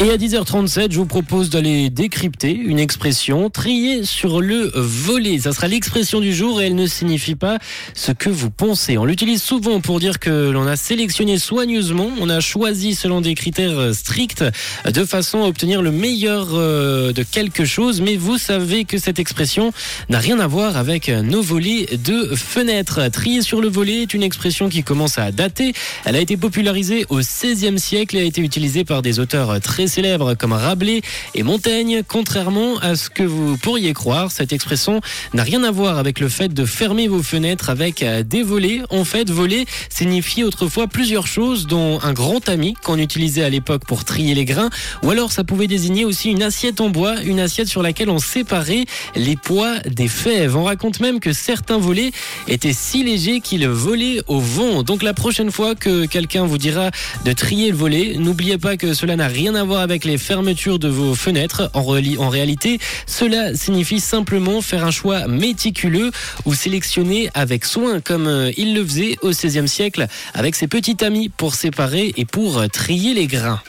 Et à 10h37, je vous propose d'aller décrypter une expression triée sur le volet. Ça sera l'expression du jour et elle ne signifie pas ce que vous pensez. On l'utilise souvent pour dire que l'on a sélectionné soigneusement, on a choisi selon des critères stricts de façon à obtenir le meilleur euh, de quelque chose. Mais vous savez que cette expression n'a rien à voir avec nos volets de fenêtres. Trier sur le volet est une expression qui commence à dater. Elle a été popularisée au XVIe siècle et a été utilisée par des auteurs très célèbres comme Rabelais et Montaigne. Contrairement à ce que vous pourriez croire, cette expression n'a rien à voir avec le fait de fermer vos fenêtres avec euh, des volets. En fait, voler signifiait autrefois plusieurs choses, dont un grand tamis qu'on utilisait à l'époque pour trier les grains, ou alors ça pouvait désigner aussi une assiette en bois, une assiette sur laquelle on séparait les pois des fèves. On raconte même que certains volets étaient si légers qu'ils volaient au vent. Donc la prochaine fois que quelqu'un vous dira de trier le volet, n'oubliez pas que cela n'a rien à voir avec les fermetures de vos fenêtres. En, en réalité, cela signifie simplement faire un choix méticuleux ou sélectionner avec soin, comme euh, il le faisait au XVIe siècle avec ses petits amis pour séparer et pour trier les grains.